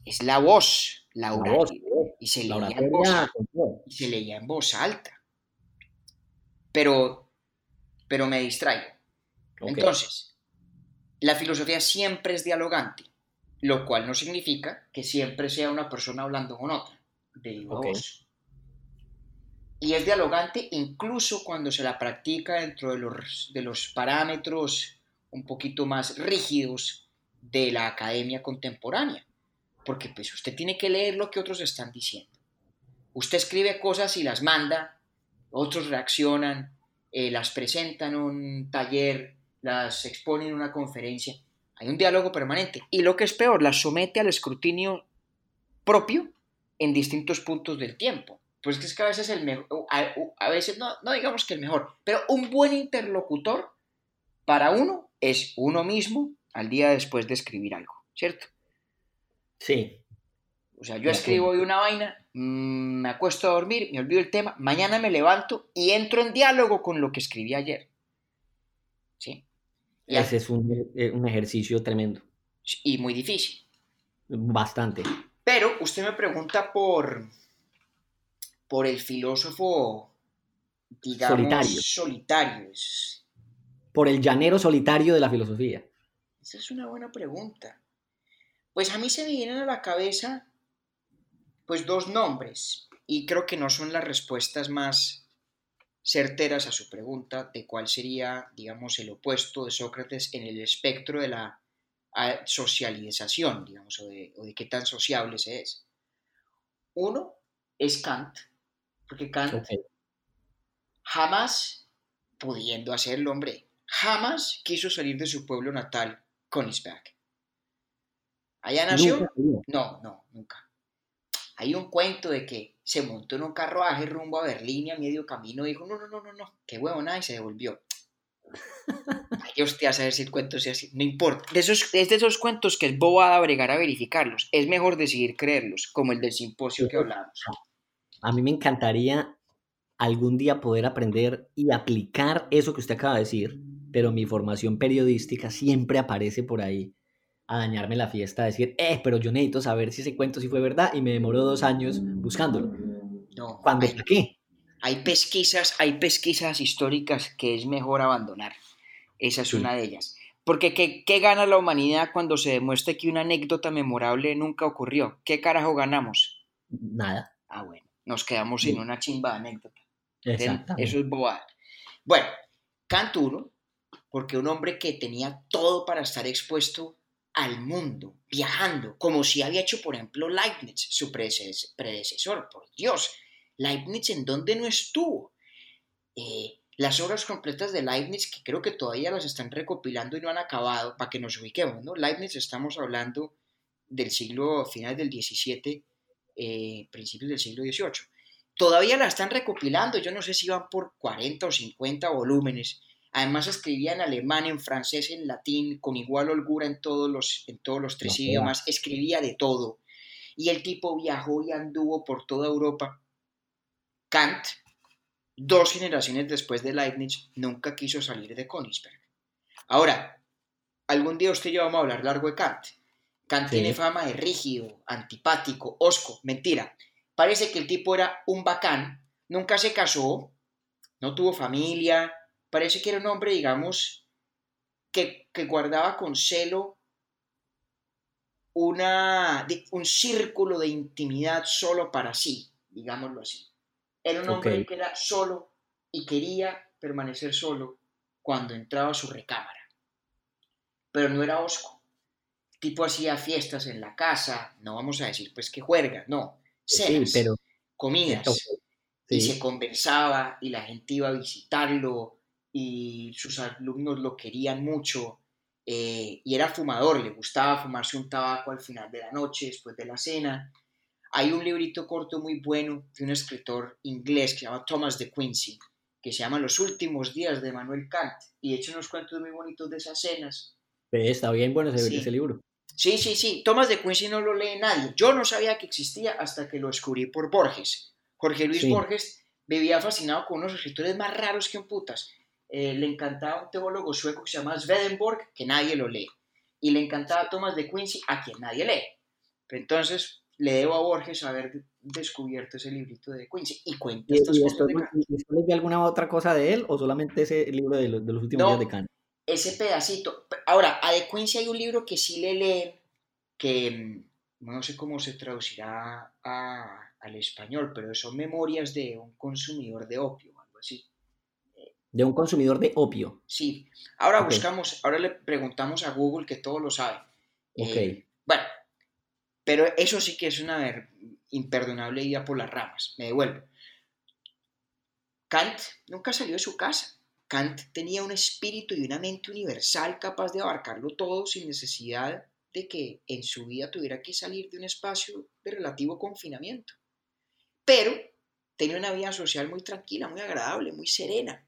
es- la voz, la, voz, y se la leía en voz oratoria con todo. y se leía en voz alta. Pero, pero me distraigo. Entonces, la filosofía siempre es dialogante, lo cual no significa que siempre sea una persona hablando con otra, de viva Ok. voz. Y es dialogante incluso cuando se la practica dentro de los, de los parámetros un poquito más rígidos de la academia contemporánea. Porque pues usted tiene que leer lo que otros están diciendo. Usted escribe cosas y las manda, otros reaccionan, eh, las presentan en un taller, las expone en una conferencia. Hay un diálogo permanente. Y lo que es peor, las somete al escrutinio propio en distintos puntos del tiempo. Pues es que a veces el mejor, a, a veces no, no digamos que el mejor, pero un buen interlocutor para uno es uno mismo al día después de escribir algo, ¿cierto? Sí. O sea, yo escribo hoy una vaina, mm, me acuesto a dormir, me olvido el tema, mañana me levanto y entro en diálogo con lo que escribí ayer. ¿Sí? Y, Ese es un, eh, un ejercicio tremendo. y muy difícil. Bastante. Pero usted me pregunta por, por el filósofo, digamos, Solitario. solitario. Por el llanero solitario de la filosofía. esa es una buena pregunta. Pues a mí se me vienen a la cabeza pues dos nombres y creo que no son las respuestas más certeras a su pregunta de cuál sería, digamos, el opuesto de Sócrates en el espectro de la socialización, digamos, o de, o de qué tan sociable se es. Uno es Kant, porque Kant jamás, pudiendo hacerlo, hombre, jamás quiso salir de su pueblo natal, Königsberg. Allá nació. Nunca. No, no, nunca. Hay un cuento de que se montó en un carruaje rumbo a Berlín y a medio camino dijo, no, no, no, no, no, qué huevona, y se devolvió. Vaya usted a saber si el cuento sea así, no importa. De esos, es de esos cuentos que es bobada bregar a verificarlos. Es mejor decidir creerlos, como el del simposio que hablábamos. A mí me encantaría algún día poder aprender y aplicar eso que usted acaba de decir, pero mi formación periodística siempre aparece por ahí a dañarme la fiesta, a decir, eh, pero yo necesito saber si ese cuento sí fue verdad y me demoró dos años buscándolo. No, ¿Cuándo? hay, ¿Para qué? hay pesquisas, hay pesquisas históricas que es mejor abandonar. Esa es Sí. una de ellas. Porque ¿qué, ¿qué gana la humanidad cuando se demuestre que una anécdota memorable nunca ocurrió? ¿Qué carajo ganamos? Nada. Ah, bueno, nos quedamos sin Sí. una chimba de anécdota. Exactamente. Eso es bobada. Bueno, Kant porque un hombre que tenía todo para estar expuesto al mundo, viajando, como si había hecho, por ejemplo, Leibniz, su predecesor, por Dios. Leibniz, ¿en dónde no estuvo? Eh, las obras completas de Leibniz, que creo que todavía las están recopilando y no han acabado, para que nos ubiquemos, ¿no? Leibniz estamos hablando del siglo, finales del 17, eh, principios del siglo XVIII. Todavía la están recopilando, yo no sé si van por 40 o 50 volúmenes. Además escribía en alemán, en francés, en latín, con igual holgura en todos los, en todos los tres No idiomas, escribía de todo. Y el tipo viajó y anduvo por toda Europa. Kant, dos generaciones después de Leibniz, nunca quiso salir de Königsberg. Ahora, algún día usted y yo vamos a hablar largo de Kant. Kant Sí. tiene fama de rígido, antipático, osco. Mentira. Parece que el tipo era un bacán, nunca se casó, no tuvo familia, parece que era un hombre, digamos, que, que guardaba con celo una, un círculo de intimidad solo para sí, digámoslo así. Era un hombre que era solo y quería permanecer solo cuando entraba a su recámara. Pero no era osco. tipo hacía fiestas en la casa, no vamos a decir pues que juerga, no, cenas, pero... comidas, y se conversaba y la gente iba a visitarlo y sus alumnos lo querían mucho eh, y era fumador, le gustaba fumarse un tabaco al final de la noche, después de la cena. Hay un librito corto muy bueno de un escritor inglés que se llama Thomas de Quincy, que se llama Los últimos días de Manuel Kant, y de hecho unos cuentos muy bonitos de esas cenas. Está bien bueno ese, ese libro. Sí, sí, sí. Thomas de Quincy no lo lee nadie. Yo no sabía que existía hasta que lo descubrí por Borges. Jorge Luis Borges vivía fascinado con unos escritores más raros que un putas. Eh, le encantaba un teólogo sueco que se llama Swedenborg, que nadie lo lee. Y le encantaba Thomas de Quincy, a quien nadie lee. entonces le debo a Borges haber descubierto ese librito de Quincy y cuenta estas cosas de alguna otra cosa de él o solamente ese libro de los, últimos días de Kant? Ese pedacito. Ahora, a de Quincy hay un libro que sí le leen, que mm, no sé cómo se traducirá al español, pero son memorias de un consumidor de opio, algo así de un consumidor de opio. Sí. Ahora buscamos, ahora le preguntamos a Google que todo lo sabe. Ok. Eh, bueno, pero eso sí que es una imperdonable idea por las ramas. Me devuelvo. Kant nunca salió de su casa. Kant tenía un espíritu y una mente universal capaz de abarcarlo todo sin necesidad de que en su vida tuviera que salir de un espacio de relativo confinamiento. Pero tenía una vida social muy tranquila, muy agradable, muy serena.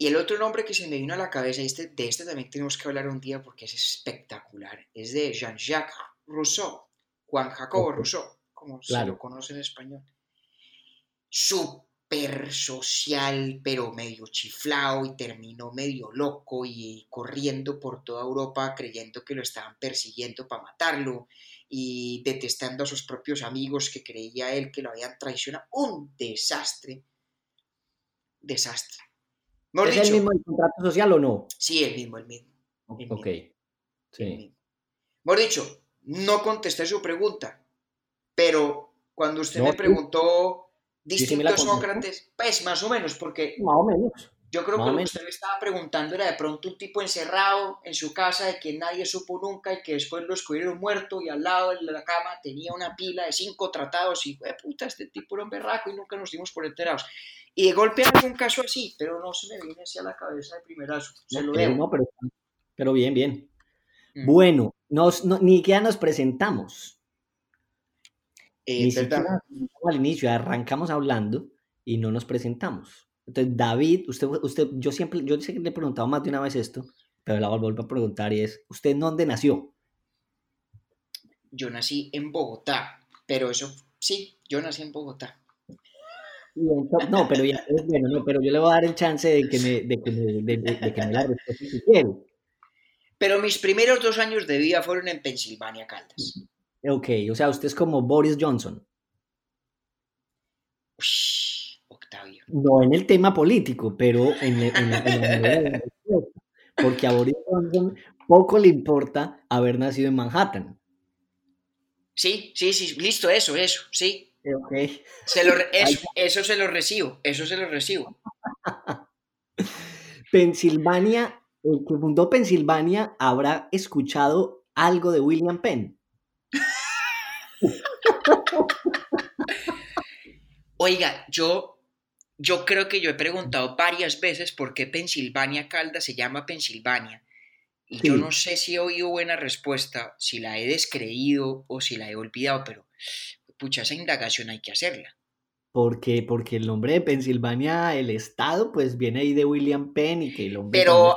Y el otro nombre que se me vino a la cabeza, y este, de este también tenemos que hablar un día porque es espectacular, es de Jean-Jacques Rousseau, Juan Jacobo Rousseau, como se lo conoce en español. Súper social, pero medio chiflado y terminó medio loco y corriendo por toda Europa creyendo que lo estaban persiguiendo para matarlo y detestando a sus propios amigos que creía él que lo habían traicionado. Un desastre. Desastre. ¿Es el mismo el contrato social o no? Sí, el mismo, el mismo. ok. Sí. Mejor dicho, no contesté su pregunta, pero cuando usted me preguntó distinto Sócrates, pues más o menos, porque. Más o menos. Yo creo que lo que usted me estaba preguntando era de pronto un tipo encerrado en su casa de que nadie supo nunca y que después lo descubrieron muerto y al lado de la cama tenía una pila de cinco tratados y, puta, este tipo era un berraco y nunca nos dimos por enterados. Y de golpe un caso así, pero no se me viene hacia la cabeza de primerazo. Se lo pero, pero, bien, bien. Mm. Bueno, nos, ni siquiera nos presentamos. Eh, ni siquiera al inicio arrancamos hablando y no nos presentamos. Entonces, David, usted, usted, yo siempre, yo sé que le he preguntado más de una vez esto, pero la vuelvo a preguntar y es, ¿usted dónde nació? Yo nací en Bogotá, pero eso, sí, yo nací en Bogotá. No, pero ya, bueno, no, pero yo le voy a dar el chance de que me, de que me, de, que me la respuesta si quiere. Pero mis primeros dos años de vida fueron en Pensilvania, Caldas. Ok, o sea, usted es como Boris Johnson. No en el tema político, pero en, en, porque a Boris Johnson poco le importa haber nacido en Manhattan. Sí, sí, sí, listo, eso, eso, sí. Okay. Se lo, eso, eso, se lo recibo, eso se lo recibo. Pensilvania, el que fundó Pensilvania habrá escuchado algo de William Penn. Oiga, yo, yo creo que yo he preguntado varias veces por qué Pensilvania Calda se llama Pensilvania. Y yo no sé si he oído buena respuesta, si la he descreído o si la he olvidado, pero pucha, esa indagación hay que hacerla. Porque, porque el nombre de Pensilvania, el estado, pues viene ahí de William Penn y que el hombre pero,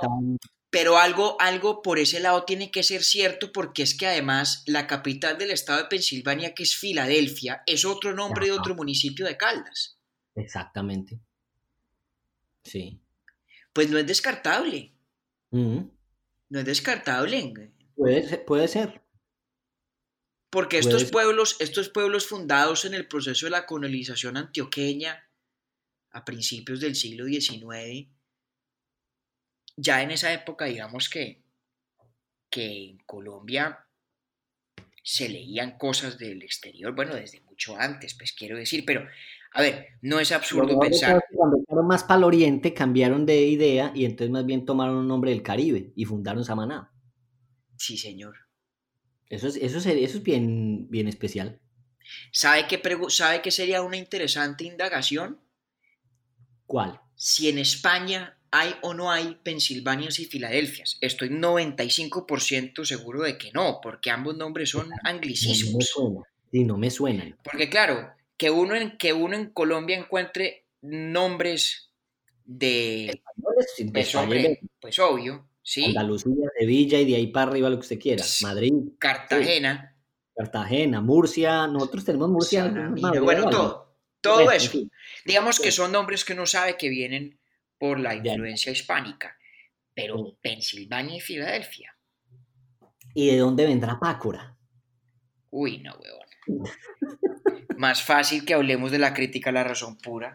pero algo, algo por ese lado tiene que ser cierto porque es que además la capital del estado de Pensilvania, que es Filadelfia, es otro nombre de otro municipio de Caldas. Exactamente. Sí. Pues no es descartable. No es descartable. Puede puede ser. Porque estos pueblos, estos pueblos fundados en el proceso de la colonización antioqueña a principios del siglo XIX, ya en esa época, digamos que que en Colombia se leían cosas del exterior, bueno, desde mucho antes, pues quiero decir, pero a ver, no es absurdo pensar. Cuando fueron más para el oriente, cambiaron de idea y entonces más bien tomaron un nombre del Caribe y fundaron Samaná. Sí, señor. Eso es, eso es, eso es bien, bien especial. ¿Sabe qué, ¿Sabe qué sería una interesante indagación? ¿Cuál? Si en España hay o no hay Pensilvanias y Filadelfias. Estoy 95% seguro de que no, porque ambos nombres son anglicismos. Sí, no me suenan. Porque claro, que uno en, que uno en Colombia encuentre nombres de... Pues, pues, obvio, sí. Andalucía, Sevilla y de ahí para arriba lo que usted quiera. Madrid. Cartagena. Cartagena, Murcia, nosotros tenemos Murcia. bueno, todo, todo eso. Digamos que son nombres que uno sabe que vienen por la influencia hispánica, pero Pensilvania y Filadelfia. ¿Y de dónde vendrá Pácora? Uy, no, weón. Más fácil que hablemos de la crítica a la razón pura.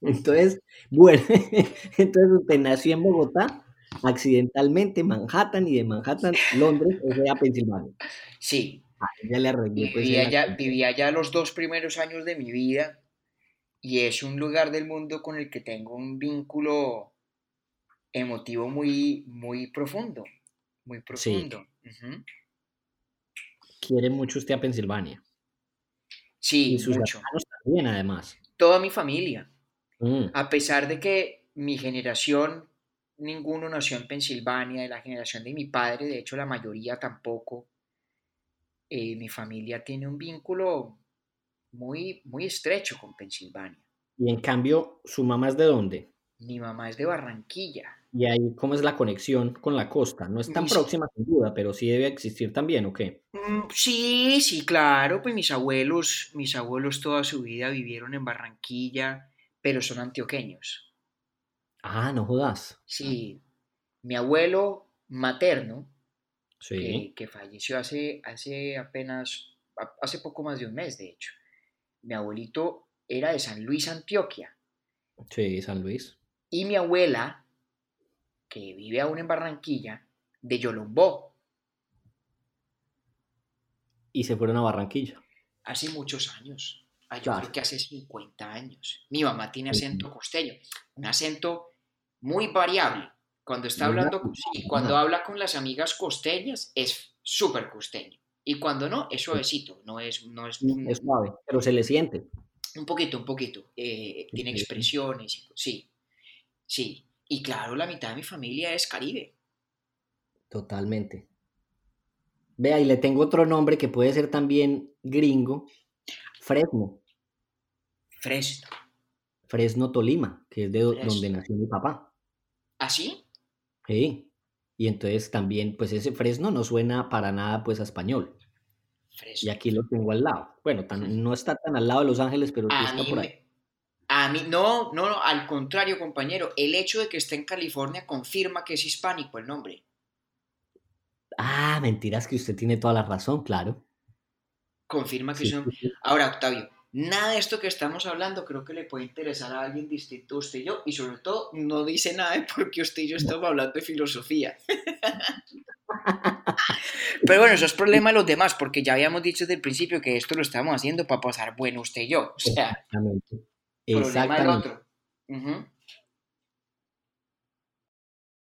Entonces, bueno, entonces usted nació en Bogotá, accidentalmente Manhattan y de Manhattan, Londres, o sea, Pensilvania. Sí. Ah, ya le arreglé. Pues, vivía, allá, vivía allá los dos primeros años de mi vida y es un lugar del mundo con el que tengo un vínculo emotivo muy, muy profundo, muy profundo. Quiere mucho usted a Pensilvania. Sí, y sus mucho. también, además. Toda mi familia. Mm. A pesar de que mi generación, ninguno nació en Pensilvania, de la generación de mi padre, de hecho la mayoría tampoco, eh, mi familia tiene un vínculo muy, muy estrecho con Pensilvania. Y en cambio, ¿su mamá es de dónde? Mi mamá es de Barranquilla. ¿Y ahí cómo es la conexión con la costa? No es tan próxima sin duda, pero sí debe existir también, ¿o qué? Mm, sí, sí, claro, pues mis abuelos, mis abuelos toda su vida vivieron en Barranquilla, pero son antioqueños. Ah, no jodas. Sí, mi abuelo materno, sí. que, falleció hace, hace apenas, hace poco más de un mes, de hecho. Mi abuelito era de San Luis, Antioquia. Sí, San Luis. Y mi abuela, que vive aún en Barranquilla, de Yolombó. Y se fueron a Barranquilla. Hace muchos años. Ah, yo creo que hace 50 años. Mi mamá tiene acento costeño, un acento muy variable. Cuando está hablando, y cuando habla con las amigas costeñas, es súper costeño. Y cuando no, es suavecito, no es... No es, es suave, pero se le siente. Un poquito, un poquito. Eh, tiene expresiones, sí, sí. Y claro, la mitad de mi familia es caribe. Totalmente. Vea, y le tengo otro nombre que puede ser también gringo. Fresno. Fresno. Fresno, Tolima, que es de donde nació mi papá. ¿Ah, sí? Sí. Y entonces también, pues ese Fresno no suena para nada pues a español. Y aquí lo tengo al lado. Bueno, no está tan al lado de Los Ángeles, pero sí está por ahí. A mí, no, no, al contrario, compañero. El hecho de que esté en California confirma que es hispánico el nombre. Ah, mentiras que usted tiene toda la razón, claro. Confirma que es un... Ahora, Octavio, nada de esto que estamos hablando creo que le puede interesar a alguien distinto a usted y yo, y sobre todo no dice nada de porque usted y yo estamos hablando de filosofía. Pero bueno, eso es problema de los demás, porque ya habíamos dicho desde el principio que esto lo estamos haciendo para pasar bueno usted y yo. O sea, Exactamente. Exactamente. Problema del otro.